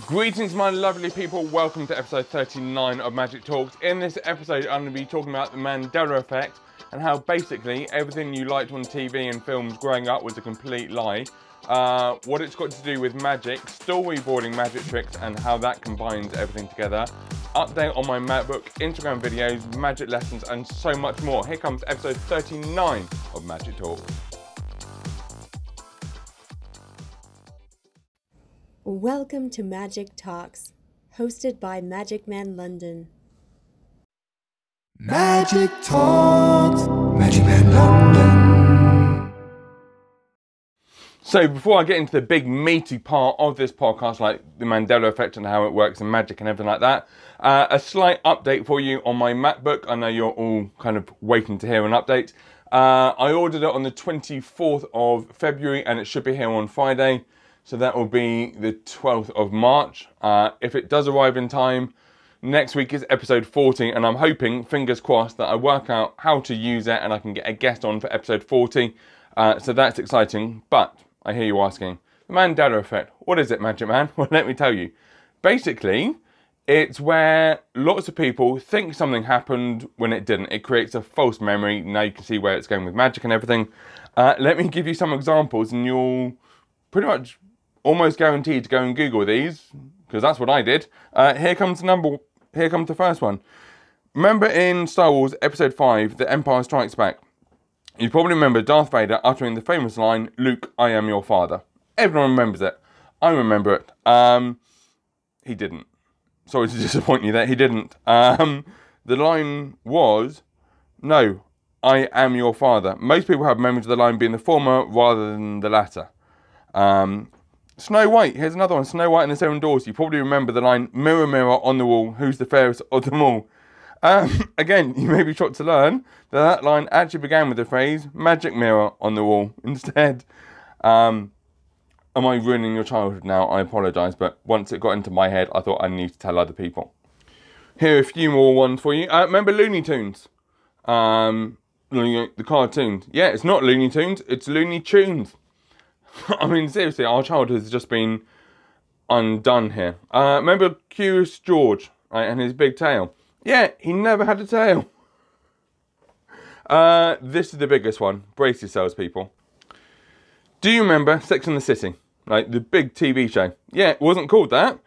Greetings, my lovely people. Welcome to episode 39 of Magic Talks. In this episode, I'm going to be talking about the Mandela effect and how basically everything you liked on TV and films growing up was a complete lie. Uh, what it's got to do with magic, storyboarding magic tricks, and how that combines everything together. Update on my MacBook, Instagram videos, magic lessons, and so much more. Here comes episode 39 of Magic Talks. Welcome to Magic Talks, hosted by Magic Man London. Magic Talks, Magic Man London. So, before I get into the big meaty part of this podcast, like the Mandela effect and how it works and magic and everything like that, uh, a slight update for you on my MacBook. I know you're all kind of waiting to hear an update. Uh, I ordered it on the 24th of February and it should be here on Friday. So that will be the 12th of March. Uh, if it does arrive in time, next week is episode 40, and I'm hoping, fingers crossed, that I work out how to use it and I can get a guest on for episode 40. Uh, so that's exciting. But I hear you asking, the Mandela effect, what is it, Magic Man? Well, let me tell you. Basically, it's where lots of people think something happened when it didn't. It creates a false memory. Now you can see where it's going with magic and everything. Uh, let me give you some examples, and you'll pretty much almost guaranteed to go and Google these because that's what I did. Uh, here comes the number. Here comes the first one. Remember in Star Wars Episode Five, The Empire Strikes Back. You probably remember Darth Vader uttering the famous line, "Luke, I am your father." Everyone remembers it. I remember it. Um, he didn't. Sorry to disappoint you there. He didn't. Um, the line was, "No, I am your father." Most people have memories of the line being the former rather than the latter. Um, Snow White, here's another one. Snow White and the Seven Dwarfs. You probably remember the line, Mirror, mirror on the wall, who's the fairest of them all? Um, again, you may be shocked to learn that that line actually began with the phrase, magic mirror on the wall, instead. Um, am I ruining your childhood now? I apologise, but once it got into my head, I thought I need to tell other people. Here are a few more ones for you. Uh, remember Looney Tunes? Um, the cartoons. Yeah, it's not Looney Tunes, it's Looney Tunes. I mean, seriously, our childhood has just been undone here. Uh, remember Curious George right, and his big tail? Yeah, he never had a tail. Uh, this is the biggest one. Brace yourselves, people. Do you remember Sex in the City? Like the big TV show? Yeah, it wasn't called that.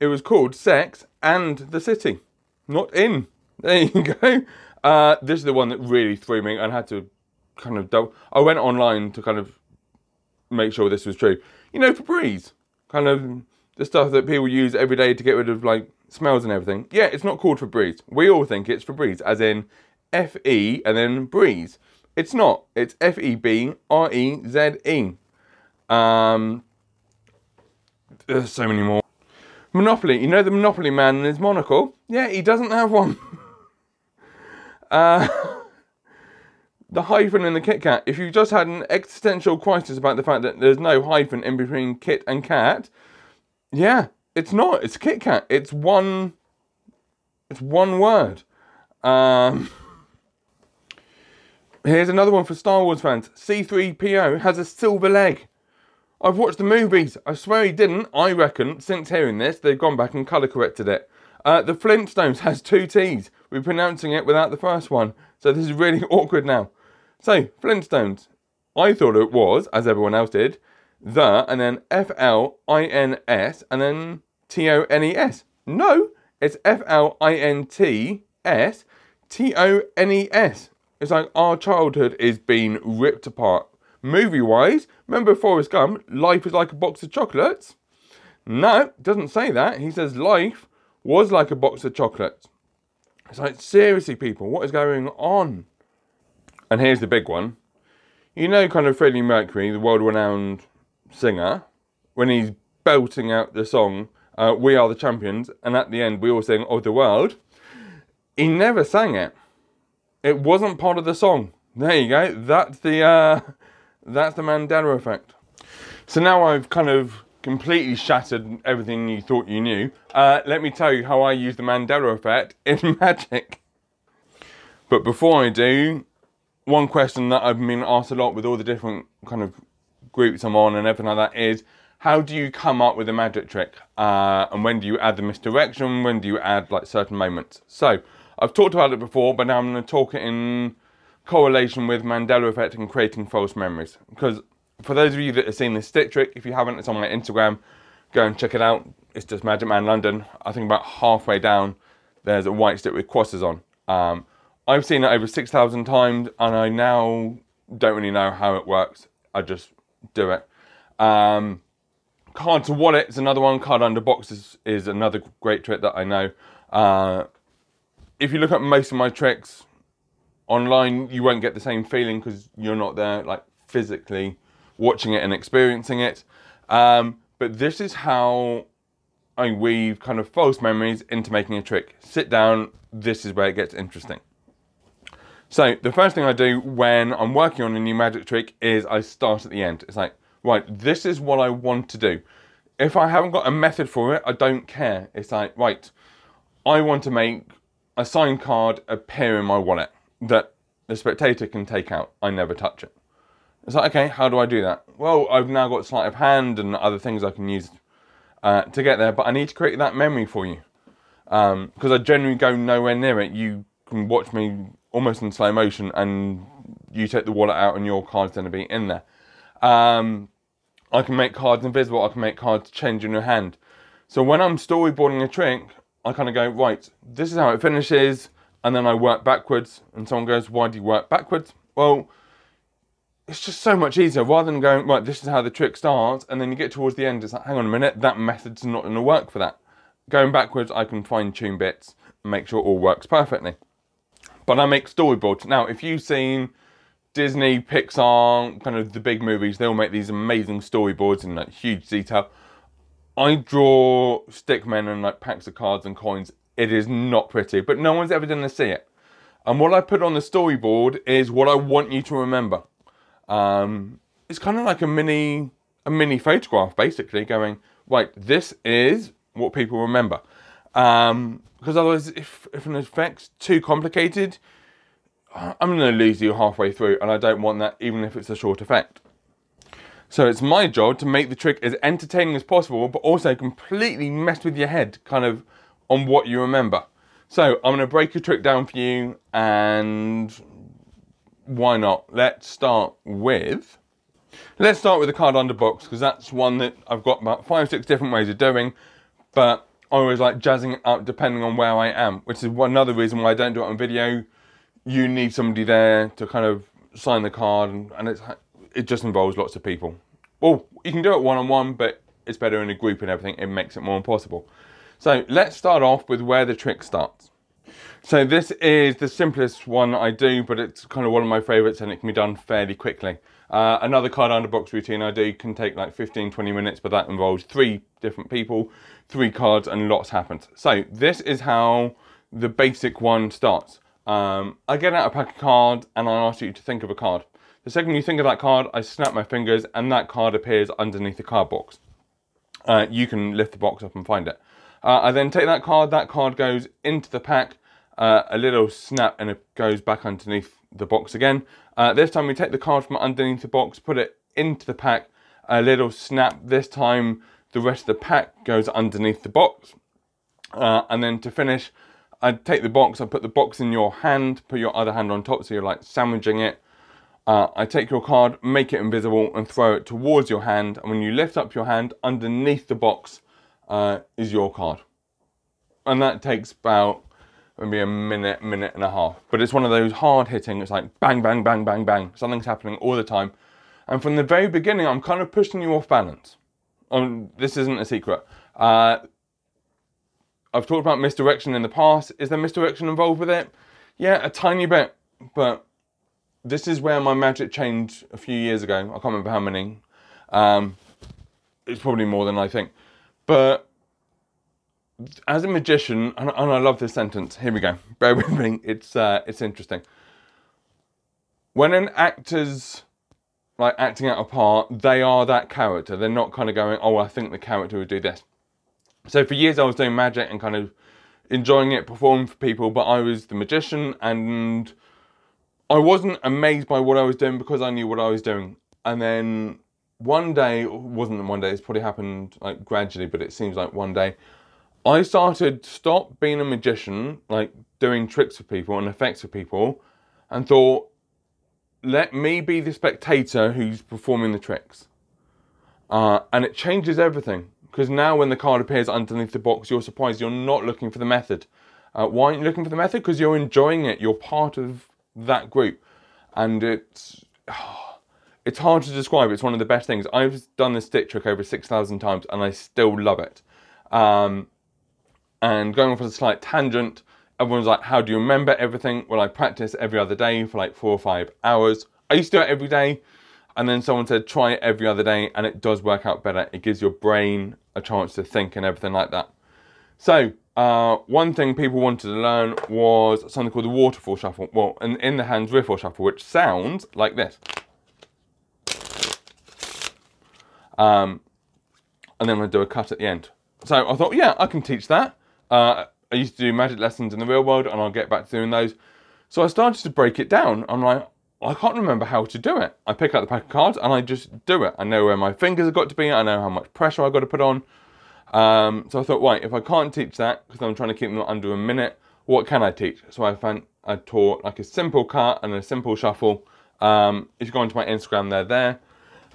It was called Sex and the City. Not in. There you go. Uh, this is the one that really threw me and I had to kind of double. I went online to kind of make sure this was true. You know, Febreze, kind of the stuff that people use every day to get rid of like smells and everything. Yeah, it's not called Febreze. We all think it's Febreze, as in F E and then breeze. It's not. It's F E B R E Z E. Um, there's so many more. Monopoly. You know the Monopoly man and his monocle? Yeah, he doesn't have one. uh, the hyphen in the Kit Kat. If you just had an existential crisis about the fact that there's no hyphen in between Kit and Cat, yeah, it's not. It's Kit Kat. It's one. It's one word. Um, here's another one for Star Wars fans. C3PO has a silver leg. I've watched the movies. I swear he didn't. I reckon since hearing this, they've gone back and colour corrected it. Uh, the Flintstones has two T's. We're pronouncing it without the first one. So this is really awkward now. So, Flintstones. I thought it was, as everyone else did, the, and then F L I N S, and then T O N E S. No, it's F L I N T S T O N E S. It's like our childhood is being ripped apart. Movie wise, remember Forrest Gump, life is like a box of chocolates? No, doesn't say that. He says life was like a box of chocolates. It's like, seriously, people, what is going on? And here's the big one. You know, kind of Freddie Mercury, the world renowned singer, when he's belting out the song, uh, We Are the Champions, and at the end we all sing Of the World, he never sang it. It wasn't part of the song. There you go. That's the, uh, that's the Mandela effect. So now I've kind of completely shattered everything you thought you knew. Uh, let me tell you how I use the Mandela effect in magic. But before I do, one question that I've been asked a lot with all the different kind of groups I'm on and everything like that is how do you come up with a magic trick? Uh, and when do you add the misdirection? When do you add like certain moments? So I've talked about it before, but now I'm going to talk it in correlation with Mandela effect and creating false memories. Because for those of you that have seen this stick trick, if you haven't, it's on my Instagram. Go and check it out. It's just Magic Man London. I think about halfway down, there's a white stick with crosses on. Um, I've seen it over 6,000 times and I now don't really know how it works. I just do it. Um, card to wallet is another one. Card under box is, is another great trick that I know. Uh, if you look at most of my tricks online, you won't get the same feeling because you're not there like physically watching it and experiencing it. Um, but this is how I weave kind of false memories into making a trick. Sit down, this is where it gets interesting. So the first thing I do when I'm working on a new magic trick is I start at the end. It's like, right, this is what I want to do. If I haven't got a method for it, I don't care. It's like, right, I want to make a signed card appear in my wallet that the spectator can take out. I never touch it. It's like, okay, how do I do that? Well, I've now got sleight of hand and other things I can use uh, to get there, but I need to create that memory for you. Because um, I generally go nowhere near it. You can watch me almost in slow motion and you take the wallet out and your card's going to be in there. Um, I can make cards invisible. I can make cards change in your hand. So when I'm storyboarding a trick, I kind of go, right, this is how it finishes. And then I work backwards. And someone goes, why do you work backwards? Well, it's just so much easier rather than going, right, this is how the trick starts. And then you get towards the end, it's like, hang on a minute, that method's not going to work for that. Going backwards, I can fine tune bits and make sure it all works perfectly. But I make storyboards. Now, if you've seen Disney, Pixar, kind of the big movies, they'll make these amazing storyboards in like huge detail. I draw stickmen and like packs of cards and coins. It is not pretty, but no one's ever going to see it. And what I put on the storyboard is what I want you to remember. Um, it's kind of like a mini, a mini photograph, basically going right. This is what people remember. Um, because otherwise, if if an effect's too complicated, I'm going to lose you halfway through, and I don't want that, even if it's a short effect. So it's my job to make the trick as entertaining as possible, but also completely mess with your head, kind of on what you remember. So I'm going to break a trick down for you, and why not? Let's start with. Let's start with the card under box because that's one that I've got about five, six different ways of doing, but I always like jazzing it up depending on where I am, which is another reason why I don't do it on video. You need somebody there to kind of sign the card, and, and it's it just involves lots of people. Well, you can do it one on one, but it's better in a group and everything. It makes it more impossible. So let's start off with where the trick starts. So this is the simplest one I do, but it's kind of one of my favorites and it can be done fairly quickly. Uh, another card under box routine I do can take like 15, 20 minutes, but that involves three different people, three cards, and lots happens. So this is how the basic one starts. Um, I get out a pack of cards and I ask you to think of a card. The second you think of that card, I snap my fingers and that card appears underneath the card box. Uh, you can lift the box up and find it. Uh, I then take that card, that card goes into the pack, uh, a little snap and it goes back underneath the box again. Uh, this time we take the card from underneath the box, put it into the pack, a little snap. This time the rest of the pack goes underneath the box. Uh, and then to finish, I take the box, I put the box in your hand, put your other hand on top so you're like sandwiching it. Uh, I take your card, make it invisible and throw it towards your hand. And when you lift up your hand, underneath the box uh, is your card. And that takes about maybe a minute, minute and a half. But it's one of those hard hitting, it's like bang, bang, bang, bang, bang. Something's happening all the time. And from the very beginning, I'm kind of pushing you off balance. Um, this isn't a secret. Uh, I've talked about misdirection in the past. Is there misdirection involved with it? Yeah, a tiny bit. But this is where my magic changed a few years ago. I can't remember how many. Um, it's probably more than I think. But as a magician, and, and, I love this sentence. Here we go. Bear with me. It's uh, it's interesting. When an actor's like acting out a part, they are that character. They're not kind of going, oh, I think the character would do this. So for years I was doing magic and kind of enjoying it, performing for people, but I was the magician and I wasn't amazed by what I was doing because I knew what I was doing. And then one day wasn't one day. It's probably happened like gradually, but it seems like one day. I started stop being a magician, like doing tricks for people and effects for people, and thought, let me be the spectator who's performing the tricks. Uh, and it changes everything because now when the card appears underneath the box, you're surprised you're not looking for the method. Uh, why aren't you looking for the method? Because you're enjoying it. You're part of that group, and it's it's hard to describe. It's one of the best things. I've done this stick trick over six thousand times, and I still love it. Um, and going off on a slight tangent, everyone's like, "How do you remember everything?" Well, I practice every other day for like four or five hours. I used to do it every day, and then someone said, "Try it every other day," and it does work out better. It gives your brain a chance to think and everything like that. So, uh, one thing people wanted to learn was something called the waterfall shuffle. Well, in, in the hands riffle shuffle, which sounds like this. Um, and then I'm to do a cut at the end. So I thought, yeah, I can teach that. Uh, I used to do magic lessons in the real world, and I'll get back to doing those. So I started to break it down. I'm like, I can't remember how to do it. I pick out the pack of cards and I just do it. I know where my fingers have got to be. I know how much pressure I've got to put on. Um, so I thought, right, if I can't teach that, because I'm trying to keep them under a minute, what can I teach? So I found I taught like a simple cut and a simple shuffle. Um, if you go onto my Instagram, they're there.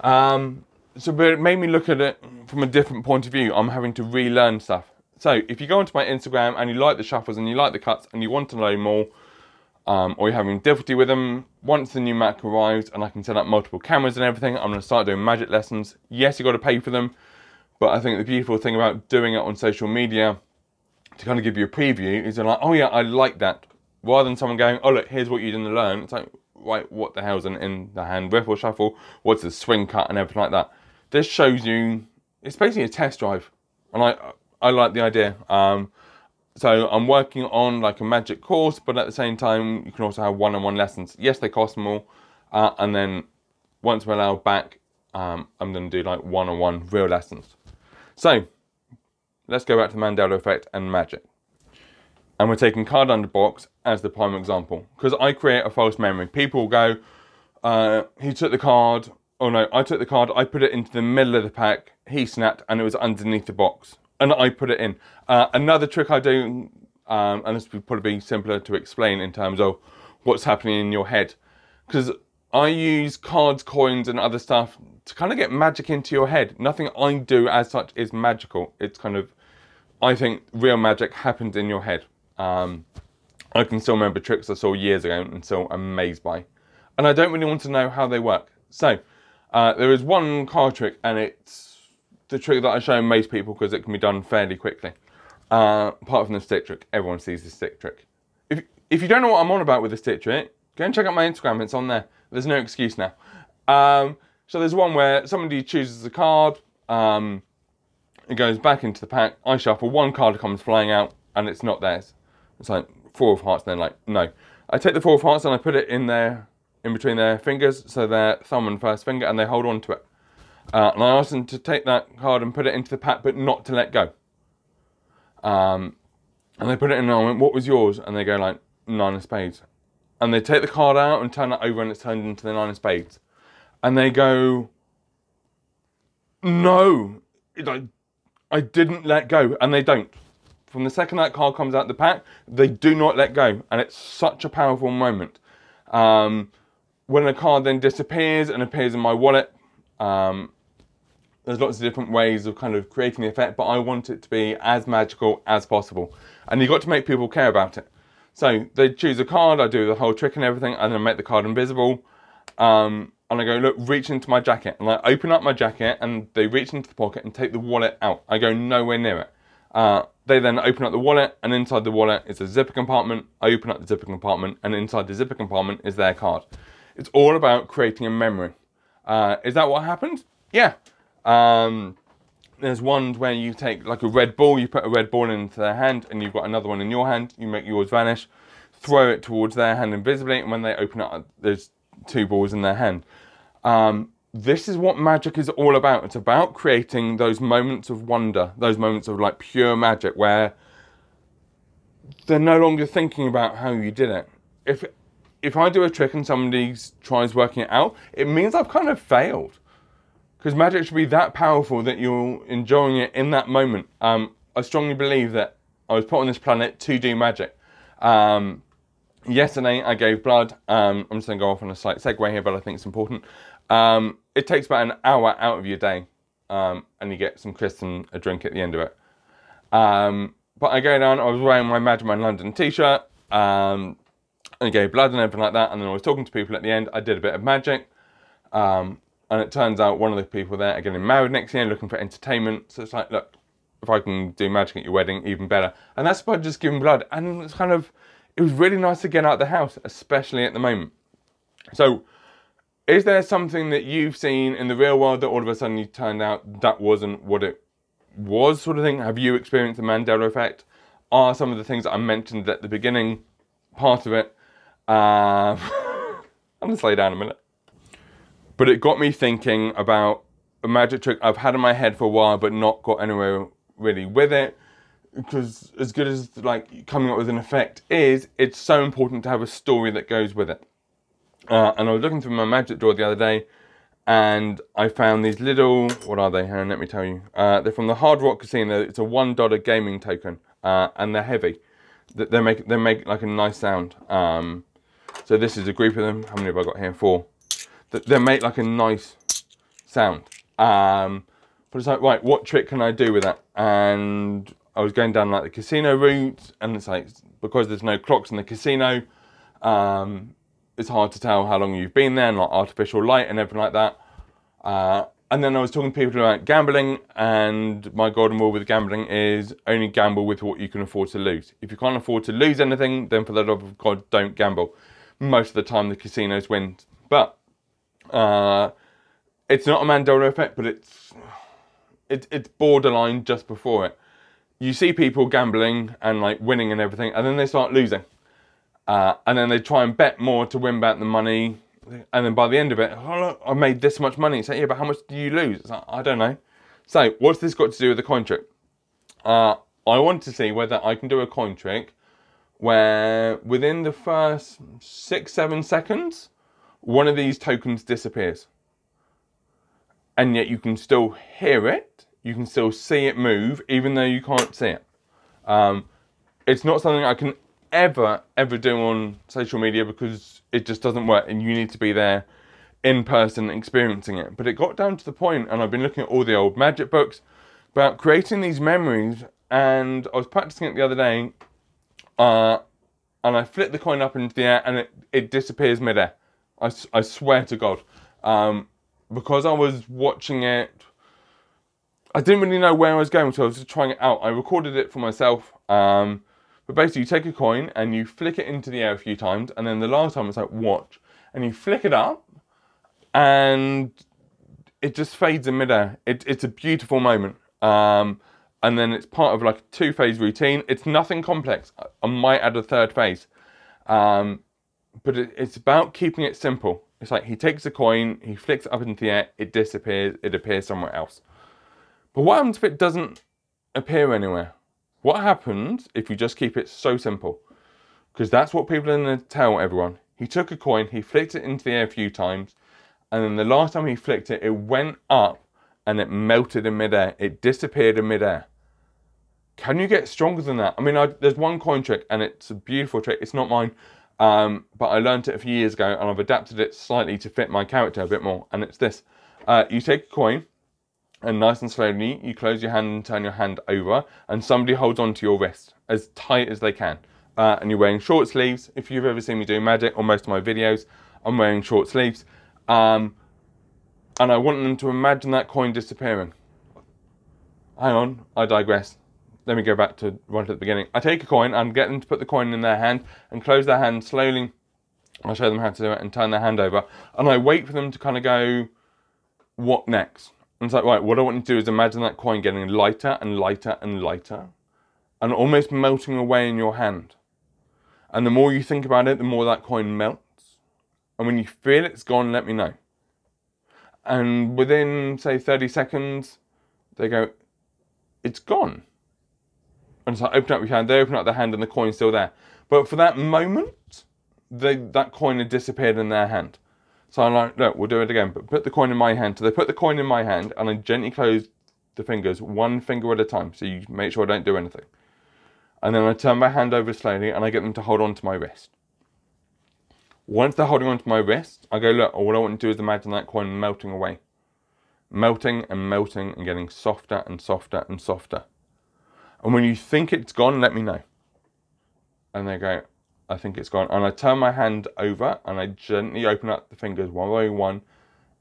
Um, so but it made me look at it from a different point of view. I'm having to relearn stuff. So if you go onto my Instagram and you like the shuffles and you like the cuts and you want to know more, um, or you're having difficulty with them, once the new Mac arrives and I can set up multiple cameras and everything, I'm to start doing magic lessons. Yes, you got to pay for them, but I think the beautiful thing about doing it on social media to kind of give you a preview is they're like, oh yeah, I like that. Rather than someone going, oh look, here's what you didn't learn. It's like, right, what the hell's in, in the hand riffle shuffle? What's the swing cut and everything like that? This shows you, it's basically a test drive. And I, I like the idea. Um, so I'm working on like a magic course, but at the same time, you can also have one-on-one lessons. Yes, they cost more, uh, and then once we're allowed back, um, I'm going to do like one-on-one real lessons. So let's go back to the Mandela effect and magic. And we're taking card under box as the prime example because I create a false memory. People go, uh, he took the card. Oh no, I took the card. I put it into the middle of the pack. He snapped, and it was underneath the box and I put it in. Uh, another trick I do, um, and this would probably be simpler to explain in terms of what's happening in your head, because I use cards, coins, and other stuff to kind of get magic into your head. Nothing I do as such is magical. It's kind of, I think, real magic happens in your head. Um, I can still remember tricks I saw years ago and still amazed by. And I don't really want to know how they work. So, uh, there is one card trick, and it's the trick that I show most people because it can be done fairly quickly. Uh, apart from the stick trick, everyone sees the stick trick. If, if you don't know what I'm on about with the stick trick, go and check out my Instagram, it's on there. There's no excuse now. Um, so there's one where somebody chooses a card, um, it goes back into the pack, I shuffle, one card comes flying out, and it's not theirs. It's like four of hearts, then like, no. I take the four of hearts and I put it in there, in between their fingers, so their thumb and first finger, and they hold on to it. Uh, and I asked them to take that card and put it into the pack, but not to let go. Um, and they put it in and I went, what was yours? And they go like, nine of spades. And they take the card out and turn it over and it's turned into the nine of spades. And they go, no, I, I didn't let go. And they don't. From the second that card comes out the pack, they do not let go. And it's such a powerful moment. Um, when a card then disappears and appears in my wallet, um, there's lots of different ways of kind of creating the effect, but I want it to be as magical as possible. And you've got to make people care about it. So they choose a card, I do the whole trick and everything, and then I make the card invisible. Um, and I go, look, reach into my jacket. And I open up my jacket, and they reach into the pocket and take the wallet out. I go nowhere near it. Uh, they then open up the wallet, and inside the wallet is a zipper compartment. I open up the zipper compartment, and inside the zipper compartment is their card. It's all about creating a memory. Uh, is that what happened? Yeah. Um, there's one where you take like a red ball, you put a red ball into their hand, and you've got another one in your hand. You make yours vanish, throw it towards their hand invisibly, and when they open up, there's two balls in their hand. Um, this is what magic is all about. It's about creating those moments of wonder, those moments of like pure magic where they're no longer thinking about how you did it. If if I do a trick and somebody tries working it out, it means I've kind of failed because magic should be that powerful that you're enjoying it in that moment. Um, I strongly believe that I was put on this planet to do magic. Um, yesterday I gave blood. Um, I'm just going to go off on a slight segue here, but I think it's important. Um, it takes about an hour out of your day, um, and you get some crisps and a drink at the end of it. Um, but I go down. I was wearing my Magic London T-shirt. And I gave blood and everything like that. And then I was talking to people at the end. I did a bit of magic. Um, and it turns out one of the people there are getting married next year, looking for entertainment. So it's like, look, if I can do magic at your wedding, even better. And that's by just giving blood. And it's kind of, it was really nice to get out of the house, especially at the moment. So, is there something that you've seen in the real world that all of a sudden you turned out that wasn't what it was, sort of thing? Have you experienced the Mandela effect? Are some of the things that I mentioned at the beginning part of it? Um, I'm gonna slow down a minute. But it got me thinking about a magic trick I've had in my head for a while, but not got anywhere really with it. Because as good as like coming up with an effect is, it's so important to have a story that goes with it. Uh, and I was looking through my magic drawer the other day, and I found these little. What are they? Here, let me tell you. Uh, they're from the Hard Rock Casino. It's a one dollar gaming token, uh, and they're heavy. They make they make like a nice sound. Um, so this is a group of them. How many have I got here? Four. Th- They make like a nice sound. Um, but it's like, right, what trick can I do with that? And I was going down like the casino route, and it's like because there's no clocks in the casino, um, it's hard to tell how long you've been there, and like artificial light and everything like that. Uh, and then I was talking to people about gambling, and my golden rule with gambling is only gamble with what you can afford to lose. If you can't afford to lose anything, then for the love of God, don't gamble. Most of the time, the casinos win, but uh, it's not a Mandela effect, but it's it, it's borderline just before it. You see people gambling and like winning and everything, and then they start losing, uh, and then they try and bet more to win back the money, and then by the end of it, oh look, I made this much money. Like, yeah, but how much do you lose? Like, I don't know. So what's this got to do with the coin trick? Uh, I want to see whether I can do a coin trick where within the first six, seven seconds, one of these tokens disappears. And yet you can still hear it, you can still see it move, even though you can't see it. Um, it's not something I can ever, ever do on social media because it just doesn't work and you need to be there in person experiencing it. But it got down to the point, and I've been looking at all the old magic books about creating these memories. And I was practicing it the other day, uh, and I flipped the coin up into the air and it, it disappears midair. I, I swear to God. Um, because I was watching it, I didn't really know where I was going, so I was just trying it out. I recorded it for myself. Um, but basically, you take a coin and you flick it into the air a few times, and then the last time it's like, watch. And you flick it up, and it just fades in midair. It, it's a beautiful moment. Um, and then it's part of like a two phase routine. It's nothing complex. I- I might add a third phase. Um, but it, it's about keeping it simple. It's like he takes a coin, he flicks it up into the air, it disappears, it appears somewhere else. But what happens if it doesn't appear anywhere? What happens if you just keep it so simple? Because that's what people are going to tell everyone. He took a coin, he flicked it into the air a few times, and then the last time he flicked it, it went up and it melted in midair. It disappeared in midair. Can you get stronger than that? I mean, I, there's one coin trick, and it's a beautiful trick. It's not mine, um, but I learned it a few years ago, and I've adapted it slightly to fit my character a bit more. And it's this: uh, you take a coin, and nice and slowly, you close your hand and turn your hand over, and somebody holds onto your wrist as tight as they can. Uh, and you're wearing short sleeves. If you've ever seen me do magic or most of my videos, I'm wearing short sleeves. Um, and I want them to imagine that coin disappearing. Hang on, I digress. Let me go back to right at the beginning. I take a coin and get them to put the coin in their hand and close their hand slowly. I show them how to do it and turn their hand over. And I wait for them to kind of go, what next? And it's like, right, what I want you to do is imagine that coin getting lighter and lighter and lighter and almost melting away in your hand. And the more you think about it, the more that coin melts. And when you feel it's gone, let me know. And within, say, 30 seconds, they go, it's gone. And so I open up your hand, they open up their hand, and the coin's still there. But for that moment, they, that coin had disappeared in their hand. So I'm like, look, we'll do it again, but put the coin in my hand. So they put the coin in my hand, and I gently close the fingers, one finger at a time, so you make sure I don't do anything. And then I turn my hand over slowly, and I get them to hold on to my wrist. Once they're holding onto my wrist, I go, look, all I want to do is imagine that coin melting away. Melting and melting and getting softer and softer and softer. And when you think it's gone, let me know. And they go, I think it's gone. And I turn my hand over and I gently open up the fingers one by one,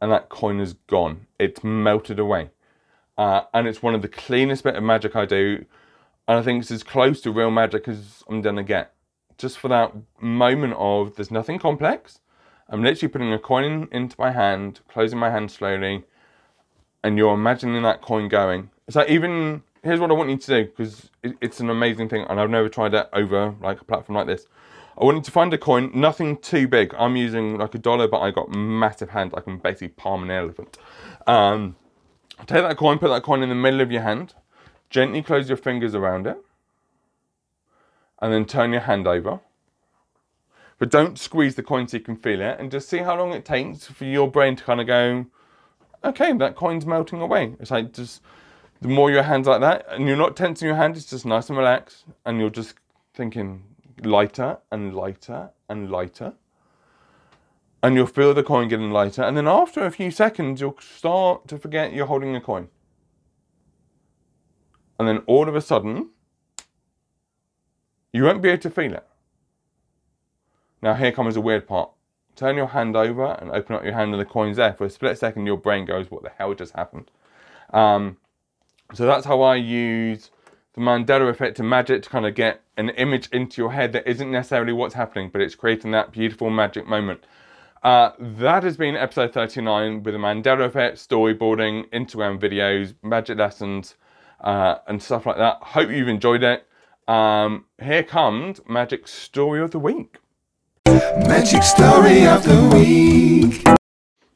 and that coin is gone. It's melted away. Uh, and it's one of the cleanest bit of magic I do. And I think it's as close to real magic as I'm gonna get just for that moment of there's nothing complex. I'm literally putting a coin into my hand, closing my hand slowly, and you're imagining that coin going. It's like even here's what I want you to do because it, it's an amazing thing, and I've never tried it over like a platform like this. I want you to find a coin, nothing too big. I'm using like a dollar, but I got massive hands. I can basically palm an elephant. Um, take that coin, put that coin in the middle of your hand, gently close your fingers around it and then turn your hand over. But don't squeeze the coin so you can feel it, and just see how long it takes for your brain to kind of go, okay, that coin's melting away. It's like just the more your hands like that, and you're not tensing your hand, it's just nice and relaxed, and you're just thinking lighter and lighter and lighter. And you'll feel the coin getting lighter, and then after a few seconds, you'll start to forget you're holding a coin. And then all of a sudden, you won't be able to feel it. Now here comes a weird part. Turn your hand over and open up your hand and the coin's there. For a split second your brain goes, what the hell just happened? Um, so that's how I use the Mandela effect and magic to kind of get an image into your head that isn't necessarily what's happening, but it's creating that beautiful magic moment. Uh, that has been episode 39 with the Mandela effect, storyboarding, Instagram videos, magic lessons, uh, and stuff like that. Hope you've enjoyed it. Um, here comes Magic Story of the Week. Magic story of the week.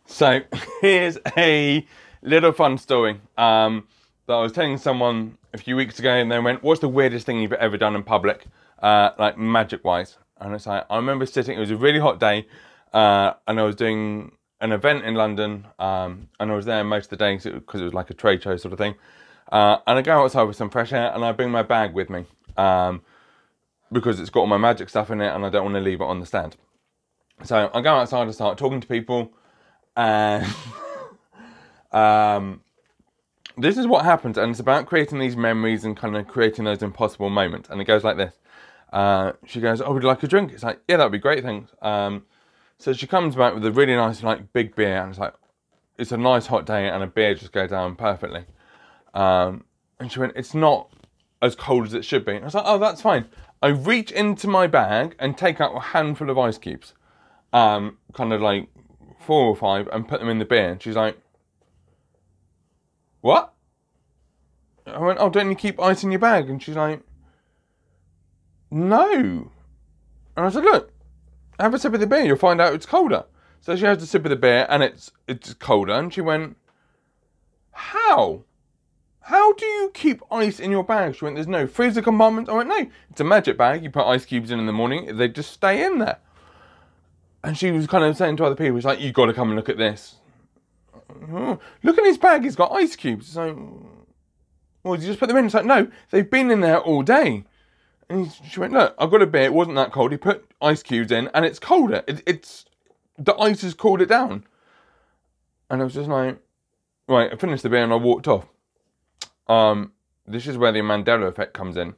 So here's a little fun story um, that I was telling someone a few weeks ago, and they went, "What's the weirdest thing you've ever done in public, uh, like magic-wise?" And it's like I remember sitting. It was a really hot day, uh, and I was doing an event in London, um, and I was there most of the day because it was like a trade show sort of thing. Uh, and I go outside with some fresh air, and I bring my bag with me um, because it's got all my magic stuff in it and I don't want to leave it on the stand. So I go outside and start talking to people, and um, this is what happens. And it's about creating these memories and kind of creating those impossible moments. And it goes like this. Uh, she goes, "Oh, would you like a drink?" It's like, "Yeah, that'd be great, thanks." Um, so she comes back with a really nice, like, big beer, and it's like, it's a nice hot day, and a beer just goes down perfectly. Um, and she went, "It's not as cold as it should be. And I was like, oh, that's fine. I reach into my bag and take out a handful of ice cubes, um, kind of like four or five, and put them in the beer. And she's like, what? I went, oh, don't you keep ice in your bag? And she's like, no. And I said, look, have a sip of the beer. You'll find out it's colder. So she has a sip of the beer, and it's it's colder. And she went, how? How do you keep ice in your bag? She went, There's no freezer compartment. I went, No, it's a magic bag. You put ice cubes in in the morning, they just stay in there. And she was kind of saying to other people, She's like, You've got to come and look at this. Oh, look at his bag, he's got ice cubes. So, well, did you just put them in? It's like, No, they've been in there all day. And she went, Look, I've got a beer, it wasn't that cold. He put ice cubes in, and it's colder. It, it's the ice has cooled it down. And I was just like, Right, I finished the beer and I walked off. Um, this is where the Mandela effect comes in.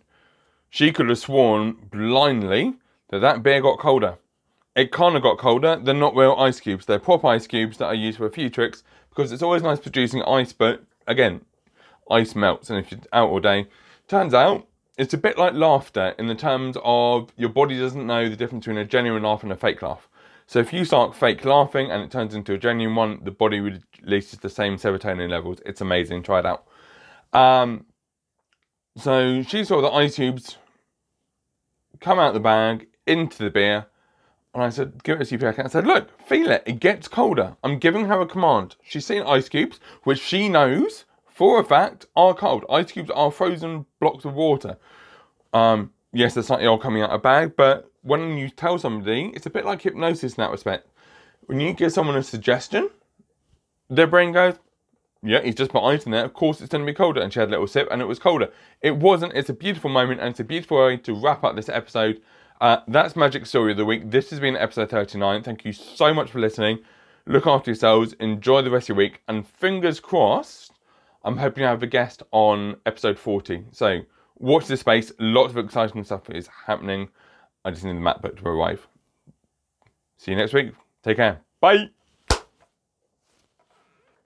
She could have sworn blindly that that beer got colder. It kind of got colder. They're not real ice cubes. They're pop ice cubes that I use for a few tricks because it's always nice producing ice, but again, ice melts. And if you're out all day, turns out it's a bit like laughter in the terms of your body doesn't know the difference between a genuine laugh and a fake laugh. So if you start fake laughing and it turns into a genuine one, the body releases the same serotonin levels. It's amazing. Try it out. Um, so she saw the ice cubes come out the bag into the beer. And I said, give it a CPR. I said, look, feel it. It gets colder. I'm giving her a command. She's seen ice cubes, which she knows for a fact are cold. Ice cubes are frozen blocks of water. Um, yes, they're old coming out of a bag, but when you tell somebody, it's a bit like hypnosis in that respect. when you give someone a suggestion, their brain goes, yeah, he's just put ice in there. Of course, it's going to be colder. And she had a little sip, and it was colder. It wasn't. It's a beautiful moment, and it's a beautiful way to wrap up this episode. Uh, that's Magic Story of the Week. This has been episode 39. Thank you so much for listening. Look after yourselves. Enjoy the rest of your week. And fingers crossed, I'm hoping to have a guest on episode 40. So watch this space. Lots of exciting stuff is happening. I just need the MacBook to arrive. See you next week. Take care. Bye.